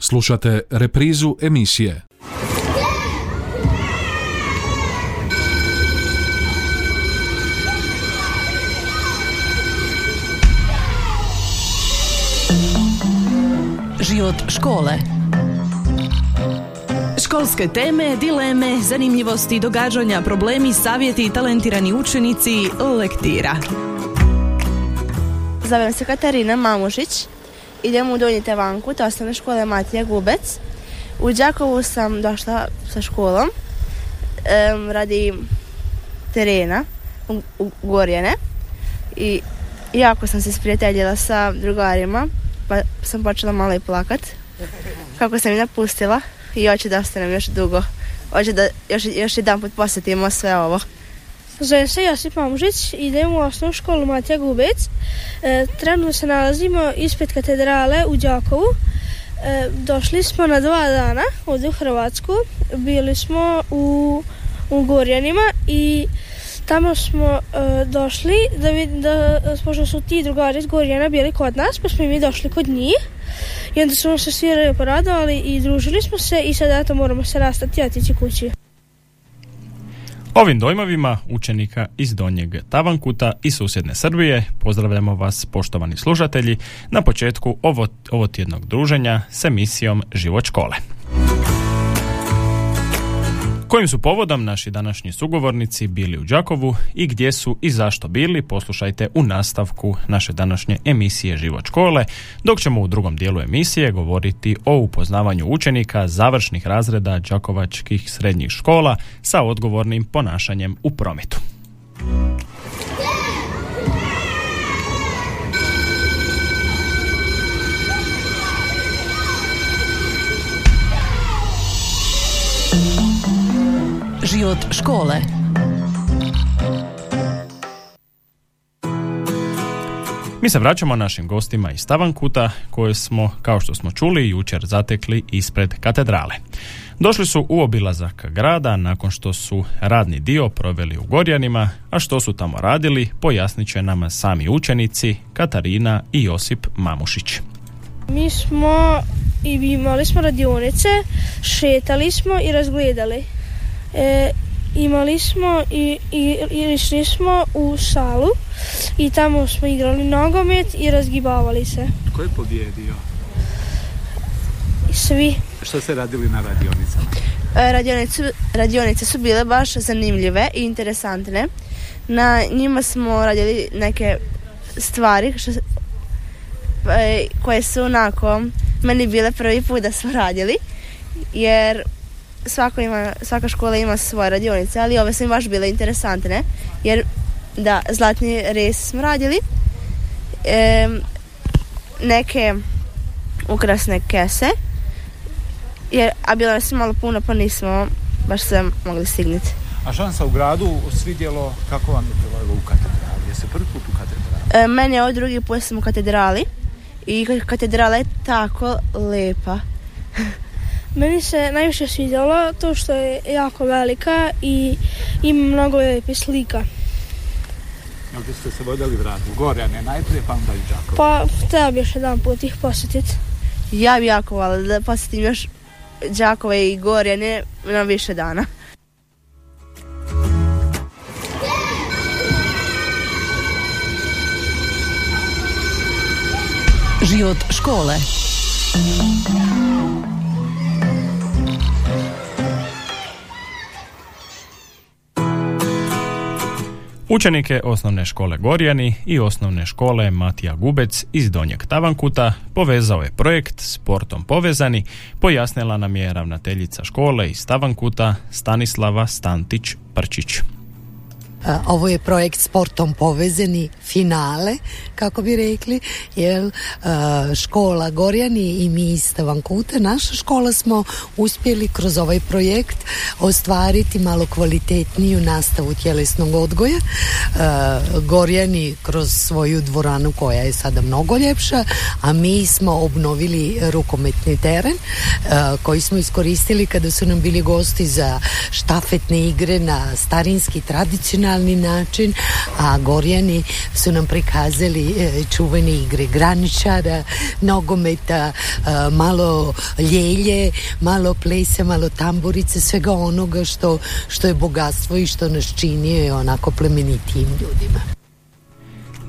Slušate reprizu emisije. Život škole Školske teme, dileme, zanimljivosti, događanja, problemi, savjeti i talentirani učenici, lektira. Zovem se Katarina Mamušić. Idem u Donji Tevanku, to osnovne škole Matija Gubec. U Đakovu sam došla sa školom em, radi terena u, u Gorjene i jako sam se sprijateljila sa drugarima pa sam počela malo i plakat kako sam ih napustila i hoću da ostanem još dugo. Hoću da još, još jedan put posjetimo sve ovo. Zovem se Josip Mamužić, idem u osnovnu školu Matija Gubec. E, trenutno se nalazimo ispred katedrale u Đakovu. E, došli smo na dva dana ovdje u Hrvatsku. Bili smo u, u i tamo smo e, došli da, vid- da, pošto su ti drugari iz Gorjana bili kod nas, pa smo i mi došli kod njih. I onda smo se svi lijepo radovali i družili smo se i sad eto moramo se rastati i otići kući. Ovim dojmovima učenika iz Donjeg Tavankuta i susjedne Srbije pozdravljamo vas poštovani slušatelji na početku ovo, ovo tjednog druženja s emisijom Život škole. Kojim su povodom naši današnji sugovornici bili u Đakovu i gdje su i zašto bili, poslušajte u nastavku naše današnje emisije Život škole, dok ćemo u drugom dijelu emisije govoriti o upoznavanju učenika završnih razreda đakovačkih srednjih škola sa odgovornim ponašanjem u prometu. Život škole Mi se vraćamo našim gostima iz Tavankuta koje smo, kao što smo čuli, jučer zatekli ispred katedrale. Došli su u obilazak grada nakon što su radni dio proveli u Gorjanima, a što su tamo radili pojasnit će nam sami učenici Katarina i Josip Mamušić. Mi smo i imali smo radionice, šetali smo i razgledali. E, imali smo i, i, i išli smo u salu i tamo smo igrali nogomet i razgibavali se. Ko je pobjedio? I svi. Što ste radili na radionicama? E, Radionice, radionice su bile baš zanimljive i interesantne. Na njima smo radili neke stvari što, se- e, koje su onako meni bile prvi put da smo radili jer svako ima, svaka škola ima svoje radionice, ali ove su mi baš bile interesantne jer da, zlatni res smo radili e, neke ukrasne kese jer, a bilo nas malo puno pa nismo baš sve mogli stignuti. A se u gradu svidjelo, kako vam je bilo u katedrali? Jeste prvi put u katedrali? E, meni je ovo drugi put sam u katedrali i ka- katedrala je tako lepa. Meni se najviše svidjelo to što je jako velika i ima mnogo lijepih slika. Jel biste se voljeli vratiti u Gorjane najprije, pa onda i Đakovo? Pa treba bi još jedan put ih posjetiti. Ja bi jako voljela da posjetim još Đakove i Gorjane na više dana. Život škole Učenike osnovne škole Gorjani i osnovne škole Matija Gubec iz Donjeg Tavankuta povezao je projekt Sportom povezani, pojasnila nam je ravnateljica škole iz Tavankuta Stanislava Stantić-Prčić. Ovo je projekt sportom povezani finale, kako bi rekli, jer škola Gorjani i mi iz Tavankuta, naša škola smo uspjeli kroz ovaj projekt ostvariti malo kvalitetniju nastavu tjelesnog odgoja. Gorjani kroz svoju dvoranu koja je sada mnogo ljepša, a mi smo obnovili rukometni teren koji smo iskoristili kada su nam bili gosti za štafetne igre na starinski tradicionalni originalni način, a Gorjani su nam prikazali e, čuvene igre graničara, nogometa, e, malo ljelje, malo plesa, malo tamburice, svega onoga što, što je bogatstvo i što nas čini onako plemenitijim ljudima.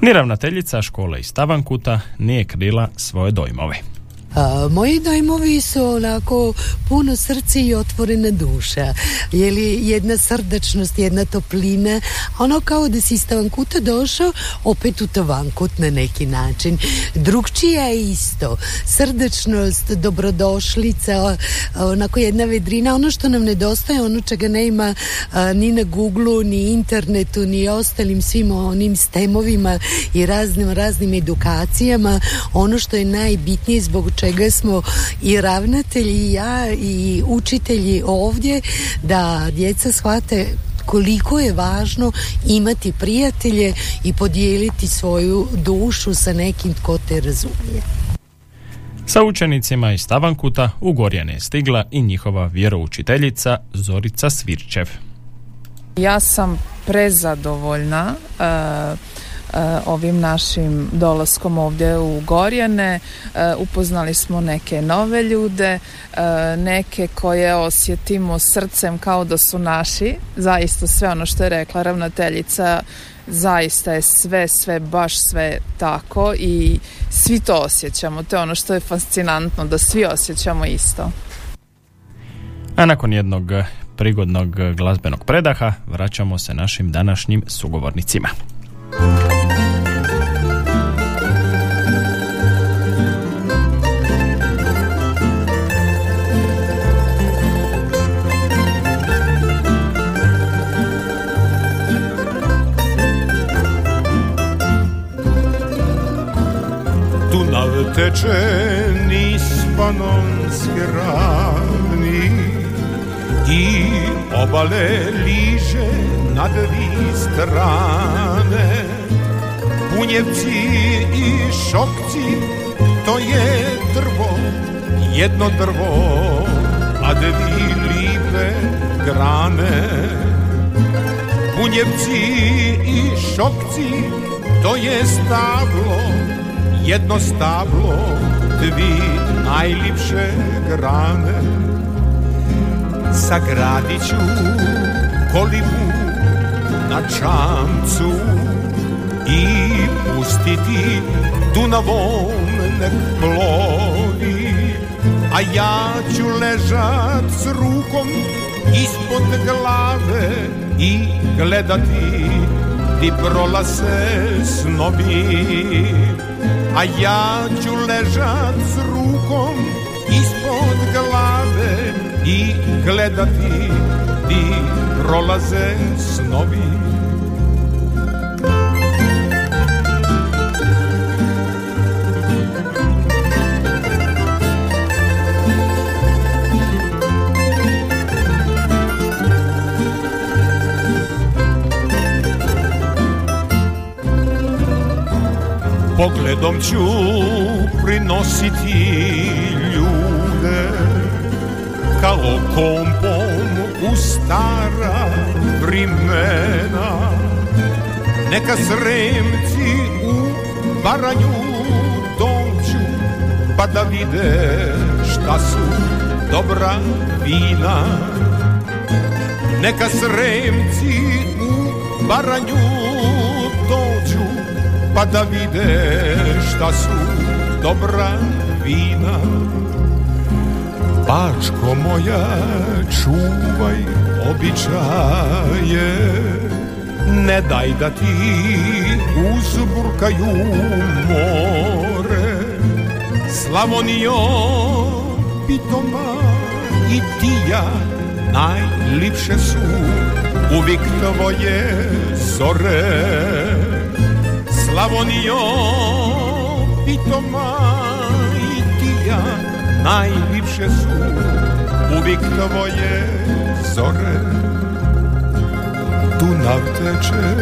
Ni ravnateljica škole iz Tavankuta nije krila svoje dojmove. A, moji dojmovi su onako puno srce i otvorena duša. Je li jedna srdačnost, jedna toplina, ono kao da si iz Tavankuta došao opet u Tavankut na neki način. Drugčija je isto. Srdačnost, dobrodošlica, onako jedna vedrina, ono što nam nedostaje, ono čega nema a, ni na Google, ni internetu, ni ostalim svim onim stemovima i raznim, raznim edukacijama, ono što je najbitnije zbog čega smo i ravnatelji i ja i učitelji ovdje da djeca shvate koliko je važno imati prijatelje i podijeliti svoju dušu sa nekim tko te razumije. Sa učenicima iz Tavankuta u Gorjane je stigla i njihova vjeroučiteljica Zorica Svirčev. Ja sam prezadovoljna uh, ovim našim dolaskom ovdje u Gorjane. Eh, upoznali smo neke nove ljude, eh, neke koje osjetimo srcem kao da su naši. Zaista sve ono što je rekla ravnateljica zaista je sve, sve, baš sve tako i svi to osjećamo. To je ono što je fascinantno, da svi osjećamo isto. A nakon jednog prigodnog glazbenog predaha vraćamo se našim današnjim sugovornicima. Teče niz panonske ravni i obale liže na dvi strane Punjevci i šokci, to je drvo, jedno drvo, a dvi lipe grane. Punjevci i šokci, to je stablo, jedno stablo, dvi najlipše grane. Sagradit ću kolibu na čamcu i pustiti Dunavom nek plovi, a ja ću ležat s rukom ispod glave i gledati di prolaze snovi a ja ću ležat s rukom ispod glave i gledati di prolaze snovi Pogledom ću prinositi ljude. Kao kompom u stara vrimena. Neka sremci u baranju dođu Pa da vide šta su dobra vina. Neka sremci u baranju pa da vide šta su dobra vina. Bačko moja čuvaj običaje Ne daj da ti uzburkaju more. Slavonijo pitoma i tija Najlipše su uvijek tvoje zore Slavonijo, pitoma i tija Najlipše su. Uvijek tvoje zore Dunav teče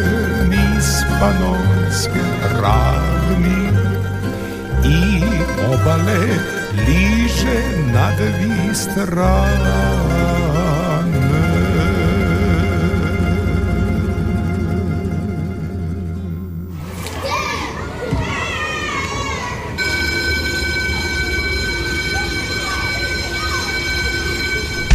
niz panonske ravni. I obale liže na dvi strane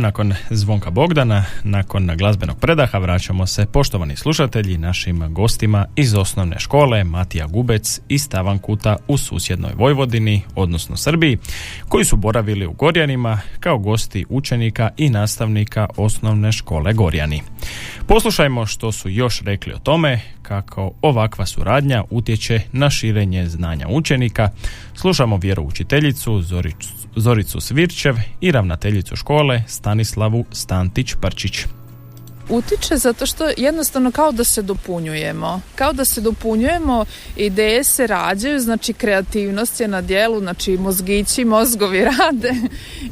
Nakon zvonka Bogdana, nakon glazbenog predaha vraćamo se poštovani slušatelji našim gostima iz osnovne škole Matija Gubec iz Tavankuta u susjednoj Vojvodini, odnosno Srbiji, koji su boravili u Gorjanima kao gosti učenika i nastavnika osnovne škole Gorjani. Poslušajmo što su još rekli o tome kako ovakva suradnja utječe na širenje znanja učenika. Slušamo vjeroučiteljicu Zoricu, Zoricu Svirčev i ravnateljicu škole Stanislavu Stantić-Prčić. Utiče zato što jednostavno kao da se dopunjujemo. Kao da se dopunjujemo, ideje se rađaju, znači kreativnost je na dijelu, znači mozgići, mozgovi rade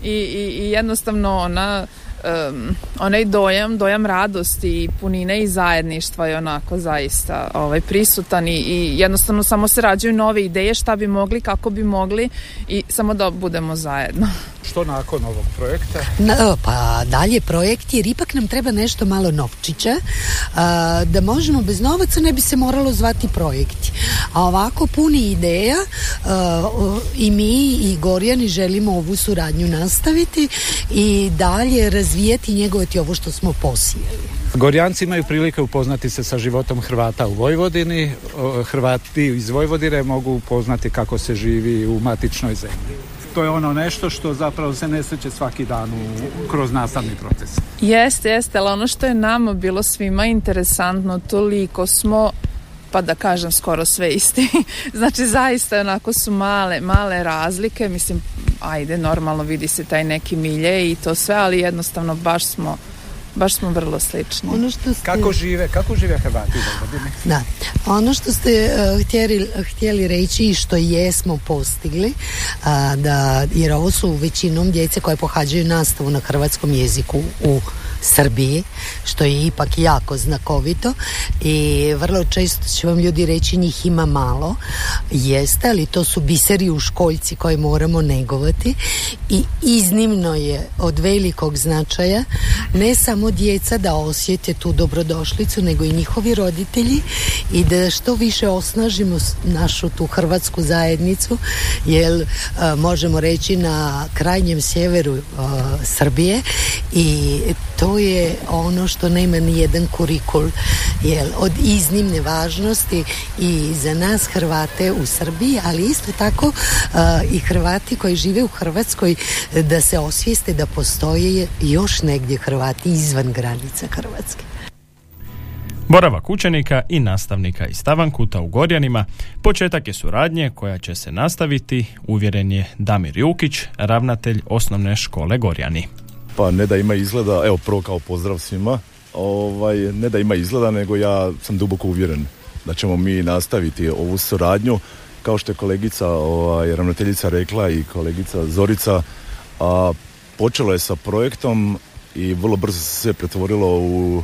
i, i, i jednostavno ona um, onaj dojam, dojam radosti i punine i zajedništva je onako zaista ovaj, prisutan i, i jednostavno samo se rađaju nove ideje šta bi mogli, kako bi mogli i samo da budemo zajedno. Što nakon ovog projekta? Na, pa dalje projekt jer ipak nam treba nešto malo novčića a, da možemo bez novaca ne bi se moralo zvati projekti. A ovako puni ideja a, i mi i Gorjani želimo ovu suradnju nastaviti i dalje razvijati i njegovati ovo što smo posijeli. Gorjanci imaju prilike upoznati se sa životom Hrvata u Vojvodini. Hrvati iz Vojvodine mogu upoznati kako se živi u matičnoj zemlji to je ono nešto što zapravo se ne sreće svaki dan u, kroz nastavni proces. Jeste, jeste, ali ono što je nama bilo svima interesantno, toliko smo pa da kažem skoro sve isti. znači zaista onako su male, male razlike, mislim ajde normalno vidi se taj neki milje i to sve, ali jednostavno baš smo baš smo vrlo slični. Ono što ste... Kako žive, kako žive Hrvati u? Da, ono što ste uh, htjeli, htjeli reći i što jesmo postigli, uh, da, jer ovo su većinom djece koje pohađaju nastavu na hrvatskom jeziku u Srbiji, što je ipak jako znakovito i vrlo često će vam ljudi reći njih ima malo, jeste, ali to su biseri u školjci koje moramo negovati i iznimno je od velikog značaja ne samo djeca da osjete tu dobrodošlicu, nego i njihovi roditelji i da što više osnažimo našu tu hrvatsku zajednicu, jer možemo reći na krajnjem sjeveru Srbije i to je ono što nema ni jedan kurikul jel, od iznimne važnosti i za nas Hrvate u Srbiji, ali isto tako uh, i Hrvati koji žive u Hrvatskoj da se osvijeste da postoje još negdje Hrvati izvan granica Hrvatske. Boravak učenika i nastavnika iz Tavankuta u Gorjanima početak je suradnje koja će se nastaviti, uvjeren je Damir Jukić, ravnatelj osnovne škole Gorjani. Pa ne da ima izgleda, evo prvo kao pozdrav svima, ovaj, ne da ima izgleda, nego ja sam duboko uvjeren da ćemo mi nastaviti ovu suradnju. Kao što je kolegica, ovaj, ravnateljica rekla i kolegica Zorica, a počelo je sa projektom i vrlo brzo se sve pretvorilo u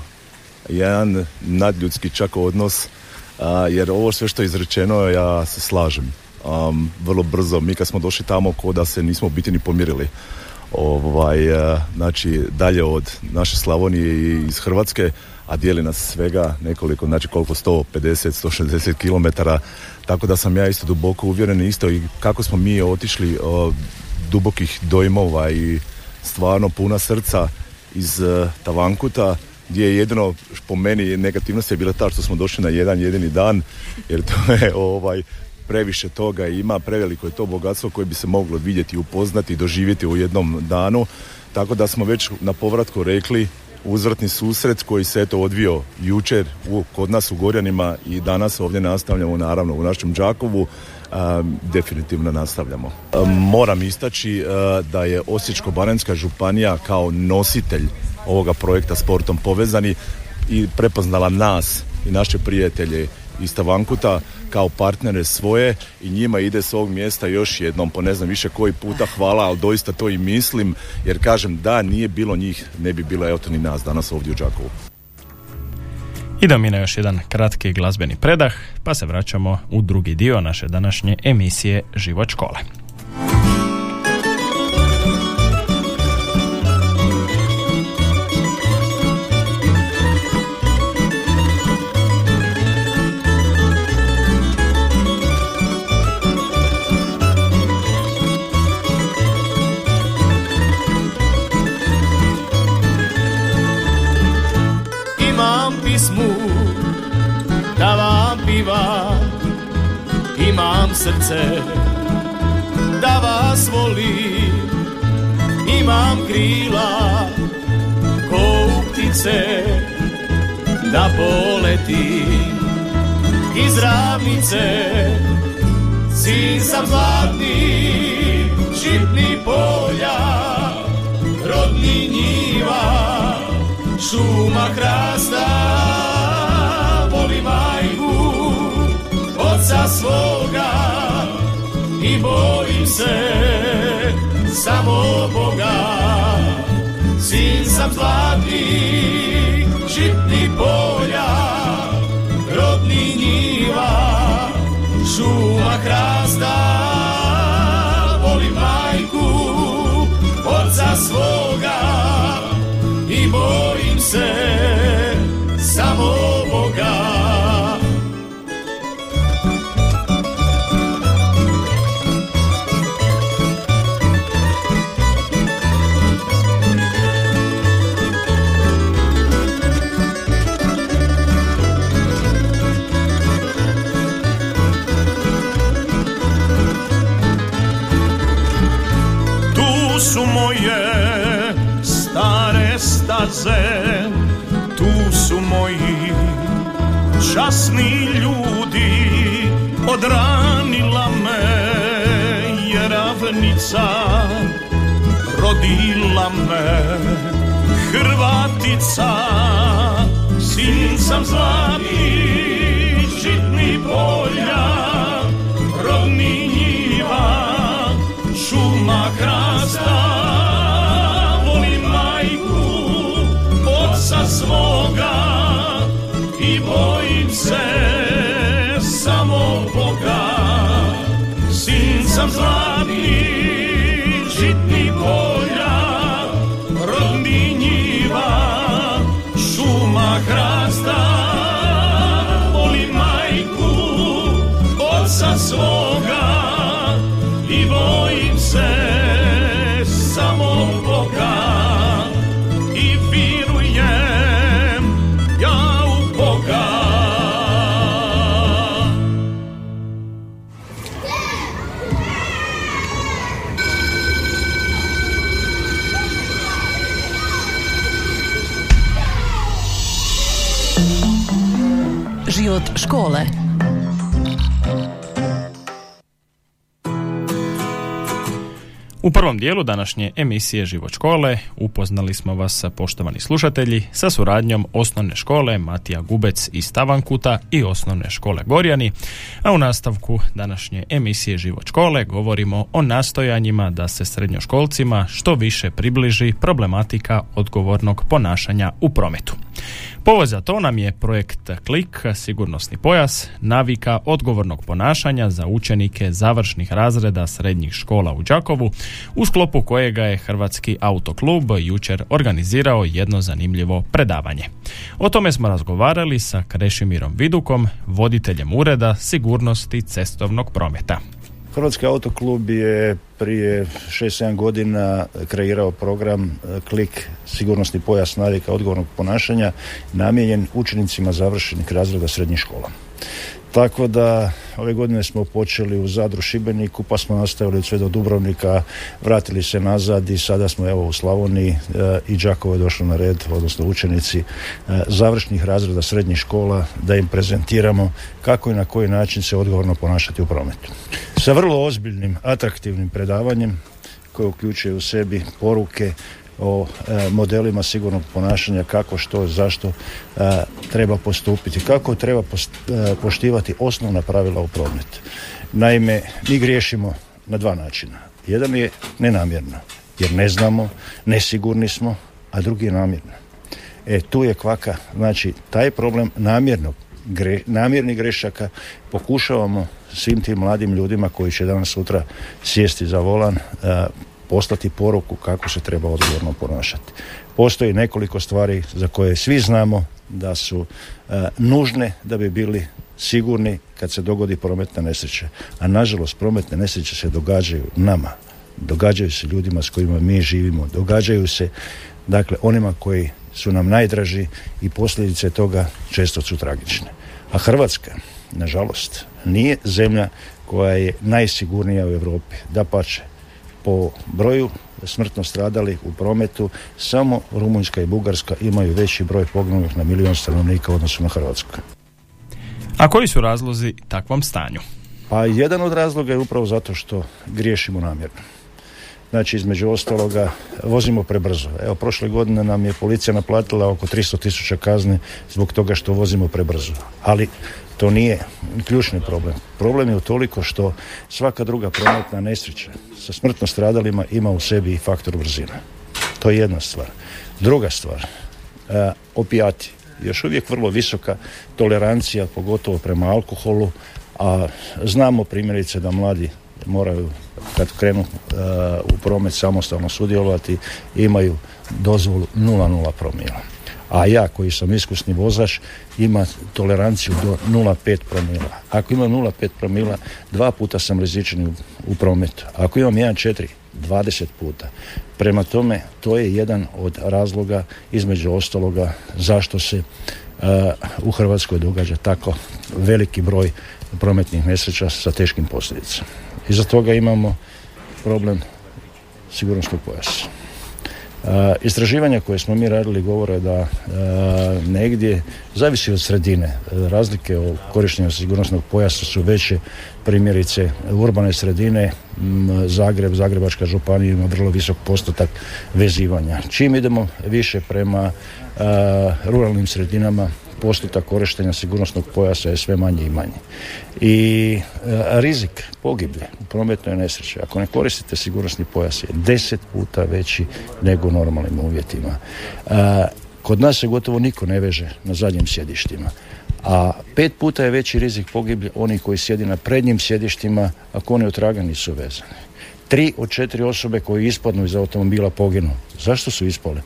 jedan nadljudski čak odnos, a, jer ovo sve što je izrečeno ja se slažem. Um, vrlo brzo, mi kad smo došli tamo ko da se nismo biti ni pomirili ovaj, e, znači dalje od naše Slavonije i iz Hrvatske, a dijeli nas svega nekoliko, znači koliko 150, 160 km, tako da sam ja isto duboko uvjeren isto i kako smo mi otišli o, dubokih dojmova i stvarno puna srca iz uh, Tavankuta, gdje je jedino po meni negativnost je bila ta što smo došli na jedan jedini dan, jer to je ovaj previše toga ima, preveliko je to bogatstvo koje bi se moglo vidjeti, upoznati i doživjeti u jednom danu. Tako da smo već na povratku rekli uzvratni susret koji se eto odvio jučer u, kod nas u Gorjanima i danas ovdje nastavljamo naravno u našem Đakovu definitivno nastavljamo. moram istaći da je Osječko-baranjska županija kao nositelj ovoga projekta sportom povezani i prepoznala nas i naše prijatelje iz Tavankuta kao partnere svoje i njima ide s ovog mjesta još jednom po ne znam više koji puta hvala, ali doista to i mislim jer kažem da nije bilo njih ne bi bilo evo ni nas danas ovdje u Đakovu. Idemo na još jedan kratki glazbeni predah, pa se vraćamo u drugi dio naše današnje emisije Život škole. Da poletim iz ravnice Sin sam zlatni, žitni polja, rodni njiva, šuma hrasta, voli majku, oca svoga i bojim se samo Boga. Sin sam zlatni, žitní polia, rodný níva, šúma krásna, boli majku, otca svoj. Časni ljudi Odranila me je ravnica Rodila me Hrvatica Sin sam zlati žitni polja Rodni njiva šuma hrasta Volim majku, oca svoga I bojim sam zlatni, žitni polja Rodni njiva, šuma hrasta. Volim majku, oca svoga škole. U prvom dijelu današnje emisije Život škole upoznali smo vas, poštovani slušatelji, sa suradnjom osnovne škole Matija Gubec iz Stavankuta i osnovne škole Gorjani, a u nastavku današnje emisije Život škole govorimo o nastojanjima da se srednjoškolcima što više približi problematika odgovornog ponašanja u prometu. Povod za to nam je projekt Klik, sigurnosni pojas, navika odgovornog ponašanja za učenike završnih razreda srednjih škola u Đakovu, u sklopu kojega je Hrvatski autoklub jučer organizirao jedno zanimljivo predavanje. O tome smo razgovarali sa Krešimirom Vidukom, voditeljem ureda sigurnosti cestovnog prometa. Hrvatski autoklub je prije 6-7 godina kreirao program e, Klik sigurnosni pojas navika odgovornog ponašanja namijenjen učenicima završenih razreda srednjih škola. Tako da ove godine smo počeli u Zadru Šibeniku pa smo nastavili sve do Dubrovnika, vratili se nazad i sada smo evo u Slavoniji e, i Đakovo je došlo na red, odnosno učenici e, završnih razreda srednjih škola da im prezentiramo kako i na koji način se odgovorno ponašati u prometu. Sa vrlo ozbiljnim, atraktivnim predavanjem koje uključuje u sebi poruke o e, modelima sigurnog ponašanja kako, što, zašto e, treba postupiti, kako treba e, poštivati osnovna pravila u prometu. Naime, mi griješimo na dva načina. Jedan je nenamjerno, jer ne znamo, nesigurni smo, a drugi je namjerno. E, tu je kvaka, znači, taj problem namjernog, gre, namjernih grešaka pokušavamo svim tim mladim ljudima koji će danas sutra sjesti za volan, poslati poruku kako se treba odgovorno ponašati. Postoji nekoliko stvari za koje svi znamo da su a, nužne da bi bili sigurni kad se dogodi prometna nesreća. A nažalost prometne nesreće se događaju nama, događaju se ljudima s kojima mi živimo, događaju se dakle onima koji su nam najdraži i posljedice toga često su tragične. A Hrvatska, nažalost, nije zemlja koja je najsigurnija u Europi. Da pače, po broju smrtno stradali u prometu samo Rumunjska i Bugarska imaju veći broj poginulih na milijun stanovnika u odnosu na Hrvatsku. A koji su razlozi takvom stanju? Pa jedan od razloga je upravo zato što griješimo namjerno. Znači, između ostaloga, vozimo prebrzo. Evo, prošle godine nam je policija naplatila oko 300 tisuća kazne zbog toga što vozimo prebrzo. Ali to nije ključni problem. Problem je u toliko što svaka druga prometna nesreća sa smrtno stradalima ima u sebi i faktor brzina. To je jedna stvar. Druga stvar, e, opijati. Još uvijek vrlo visoka tolerancija, pogotovo prema alkoholu, a znamo primjerice da mladi moraju kad krenu e, u promet samostalno sudjelovati imaju dozvolu 0,0 promila. A ja koji sam iskusni vozač ima toleranciju do 0,5 promila. Ako imam 0,5 promila, dva puta sam rizični u, prometu. Ako imam 1,4, 20 puta. Prema tome, to je jedan od razloga između ostaloga zašto se e, u Hrvatskoj događa tako veliki broj prometnih nesreća sa teškim posljedicama. Iza toga imamo problem sigurnosnog pojasa. E, istraživanja koje smo mi radili govore da e, negdje, zavisi od sredine, e, razlike o korištenju sigurnosnog pojasa su veće primjerice urbane sredine, Zagreb, Zagrebačka županija ima vrlo visok postotak vezivanja. Čim idemo više prema ruralnim sredinama, postotak korištenja sigurnosnog pojasa je sve manje i manje. I e, rizik pogiblje u prometnoj nesreći, ako ne koristite sigurnosni pojas je deset puta veći nego u normalnim uvjetima. E, kod nas se gotovo niko ne veže na zadnjim sjedištima. A pet puta je veći rizik pogiblje oni koji sjedi na prednjim sjedištima ako oni otraga nisu vezani. Tri od četiri osobe koji ispadnu iz automobila poginu. Zašto su ispale?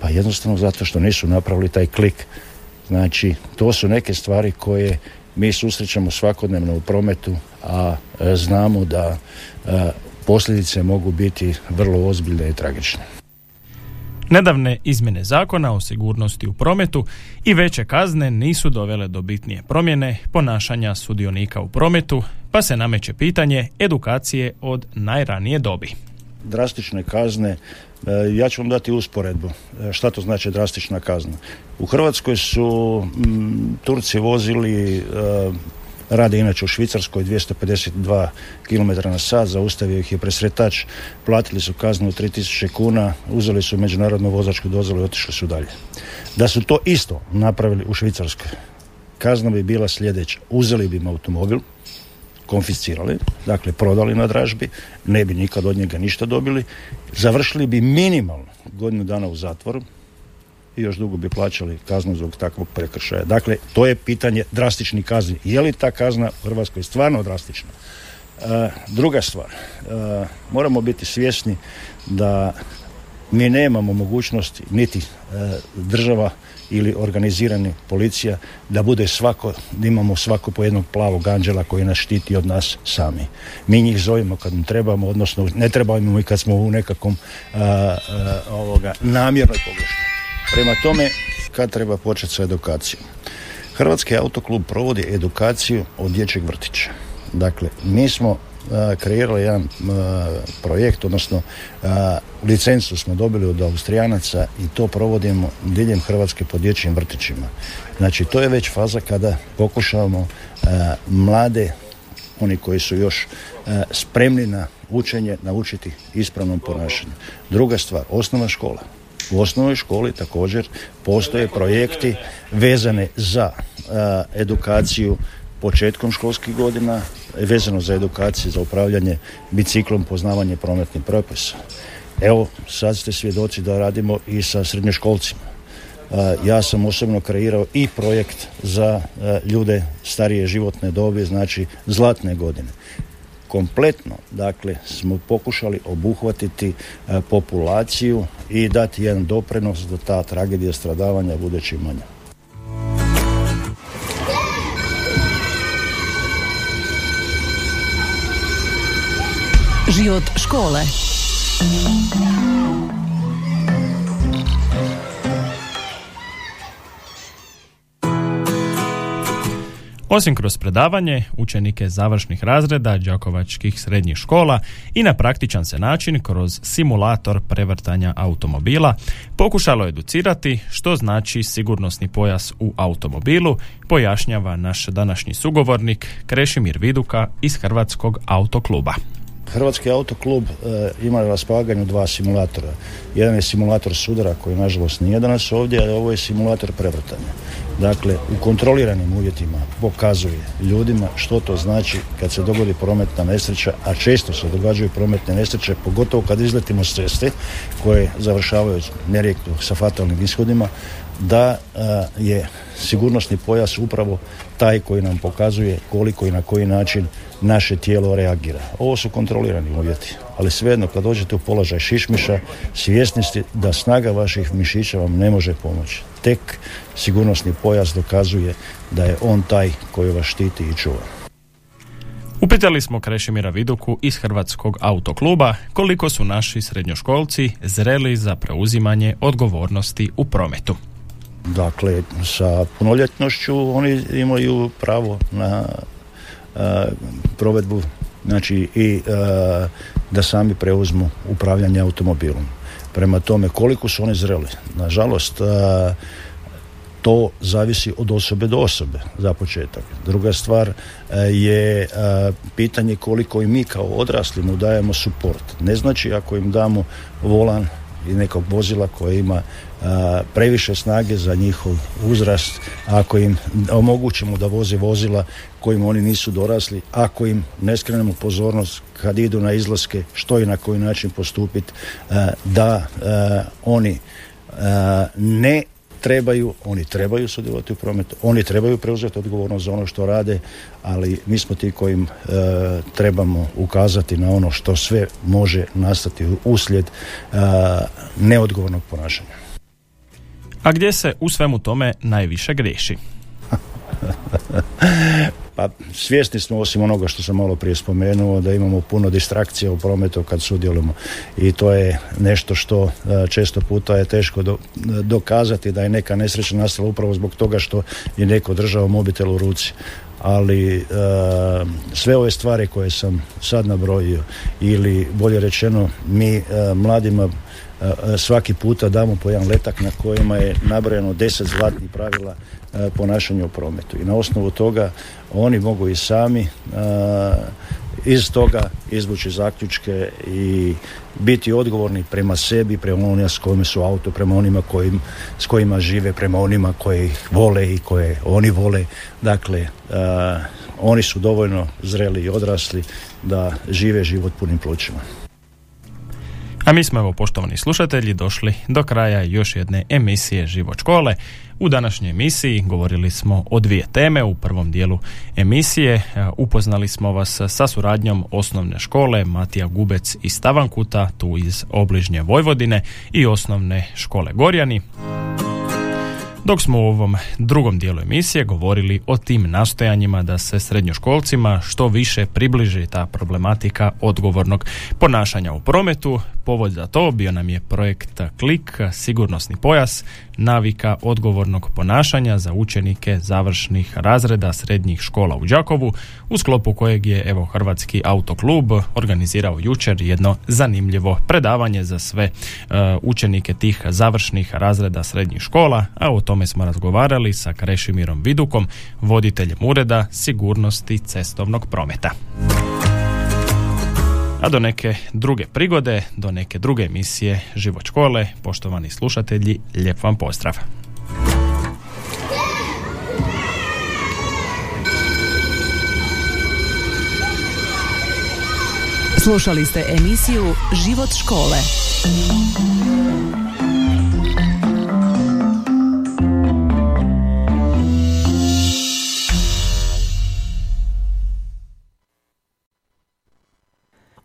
Pa jednostavno zato što nisu napravili taj klik Znači, to su neke stvari koje mi susrećemo svakodnevno u prometu, a e, znamo da e, posljedice mogu biti vrlo ozbiljne i tragične. Nedavne izmjene zakona o sigurnosti u prometu i veće kazne nisu dovele do bitnije promjene ponašanja sudionika u prometu, pa se nameće pitanje edukacije od najranije dobi. Drastične kazne E, ja ću vam dati usporedbu. E, šta to znači drastična kazna? U Hrvatskoj su Turci vozili e, rade inače u Švicarskoj 252 km na sat, zaustavio ih je presretač, platili su kaznu 3000 kuna, uzeli su međunarodnu vozačku dozvolu i otišli su dalje. Da su to isto napravili u Švicarskoj, kazna bi bila sljedeća. Uzeli bi im automobil, konfiscirali, dakle prodali na dražbi, ne bi nikad od njega ništa dobili, završili bi minimalno godinu dana u zatvoru i još dugo bi plaćali kaznu zbog takvog prekršaja. Dakle, to je pitanje drastičnih kazni. Je li ta kazna u Hrvatskoj stvarno drastična? E, druga stvar, e, moramo biti svjesni da mi nemamo mogućnosti niti e, država ili organizirani policija da bude svako, da imamo svako po jednog plavog anđela koji nas štiti od nas sami. Mi njih zovemo kad im trebamo, odnosno ne trebamo i kad smo u nekakvom ovoga, namjernoj pogrešni. Prema tome, kad treba početi sa edukacijom? Hrvatski autoklub provodi edukaciju od dječjeg vrtića. Dakle, mi smo kreirali jedan projekt, odnosno licencu smo dobili od Austrijanaca i to provodimo diljem Hrvatske po dječjim vrtićima. Znači to je već faza kada pokušavamo mlade, oni koji su još spremni na učenje, naučiti ispravnom ponašanju. Druga stvar, osnovna škola. U osnovnoj školi također postoje projekti vezane za edukaciju početkom školskih godina vezano za edukaciju, za upravljanje biciklom, poznavanje prometnih propisa. Evo, sad ste svjedoci da radimo i sa srednjoškolcima. Ja sam osobno kreirao i projekt za ljude starije životne dobe, znači zlatne godine. Kompletno, dakle, smo pokušali obuhvatiti populaciju i dati jedan doprinos da ta tragedija stradavanja bude čim manja. Život škole. Osim kroz predavanje, učenike završnih razreda đakovačkih srednjih škola i na praktičan se način kroz simulator prevrtanja automobila pokušalo educirati što znači sigurnosni pojas u automobilu, pojašnjava naš današnji sugovornik Krešimir Viduka iz Hrvatskog autokluba. Hrvatski autoklub e, ima na raspolaganju dva simulatora. Jedan je simulator sudara koji nažalost nije danas ovdje, a ovo je simulator prevrtanja. Dakle, u kontroliranim uvjetima pokazuje ljudima što to znači kad se dogodi prometna nesreća, a često se događaju prometne nesreće, pogotovo kad izletimo s ceste koje završavaju nerijetko sa fatalnim ishodima, da e, je sigurnosni pojas upravo taj koji nam pokazuje koliko i na koji način naše tijelo reagira. Ovo su kontrolirani uvjeti, ali svejedno kad dođete u položaj šišmiša, svjesni ste da snaga vaših mišića vam ne može pomoći. Tek sigurnosni pojas dokazuje da je on taj koji vas štiti i čuva. Upitali smo Krešimira Viduku iz Hrvatskog autokluba koliko su naši srednjoškolci zreli za preuzimanje odgovornosti u prometu. Dakle, sa punoljetnošću oni imaju pravo na provedbu znači i da sami preuzmu upravljanje automobilom. Prema tome koliko su oni zreli. Nažalost to zavisi od osobe do osobe za početak. Druga stvar je pitanje koliko i mi kao odrasli mu dajemo suport. Ne znači ako im damo volan i nekog vozila koje ima previše snage za njihov uzrast, ako im omogućimo da voze vozila kojim oni nisu dorasli, ako im ne skrenemo pozornost kad idu na izlaske, što i na koji način postupiti, da oni ne trebaju, oni trebaju sudjelovati u prometu, oni trebaju preuzeti odgovornost za ono što rade, ali mi smo ti kojim e, trebamo ukazati na ono što sve može nastati uslijed e, neodgovornog ponašanja. A gdje se u svemu tome najviše griješi? Pa svjesni smo osim onoga što sam malo prije spomenuo da imamo puno distrakcija u prometu kad sudjelujemo i to je nešto što e, često puta je teško dokazati da je neka nesreća nastala upravo zbog toga što je neko držao mobitel u ruci ali e, sve ove stvari koje sam sad nabrojio ili bolje rečeno mi e, mladima svaki puta damo po jedan letak na kojima je nabrojeno deset zlatnih pravila ponašanja u prometu i na osnovu toga oni mogu i sami iz toga izvući zaključke i biti odgovorni prema sebi, prema onima s kojima su auto, prema onima kojim, s kojima žive, prema onima koji ih vole i koje oni vole. Dakle, oni su dovoljno zreli i odrasli da žive život punim plućima. A mi smo evo poštovani slušatelji došli do kraja još jedne emisije Život škole. U današnjoj emisiji govorili smo o dvije teme. U prvom dijelu emisije e, upoznali smo vas sa suradnjom osnovne škole Matija Gubec iz Stavankuta, tu iz obližnje Vojvodine i osnovne škole Gorjani. Dok smo u ovom drugom dijelu emisije govorili o tim nastojanjima da se srednjoškolcima što više približi ta problematika odgovornog ponašanja u prometu, povod za to bio nam je projekt Klik, sigurnosni pojas, navika odgovornog ponašanja za učenike završnih razreda srednjih škola u Đakovu, u sklopu kojeg je evo Hrvatski autoklub organizirao jučer jedno zanimljivo predavanje za sve e, učenike tih završnih razreda srednjih škola, a o tome smo razgovarali sa Krešimirom Vidukom, voditeljem ureda sigurnosti cestovnog prometa. A do neke druge prigode, do neke druge emisije Život škole, poštovani slušatelji, lijep vam pozdrav. Slušali ste emisiju Život škole.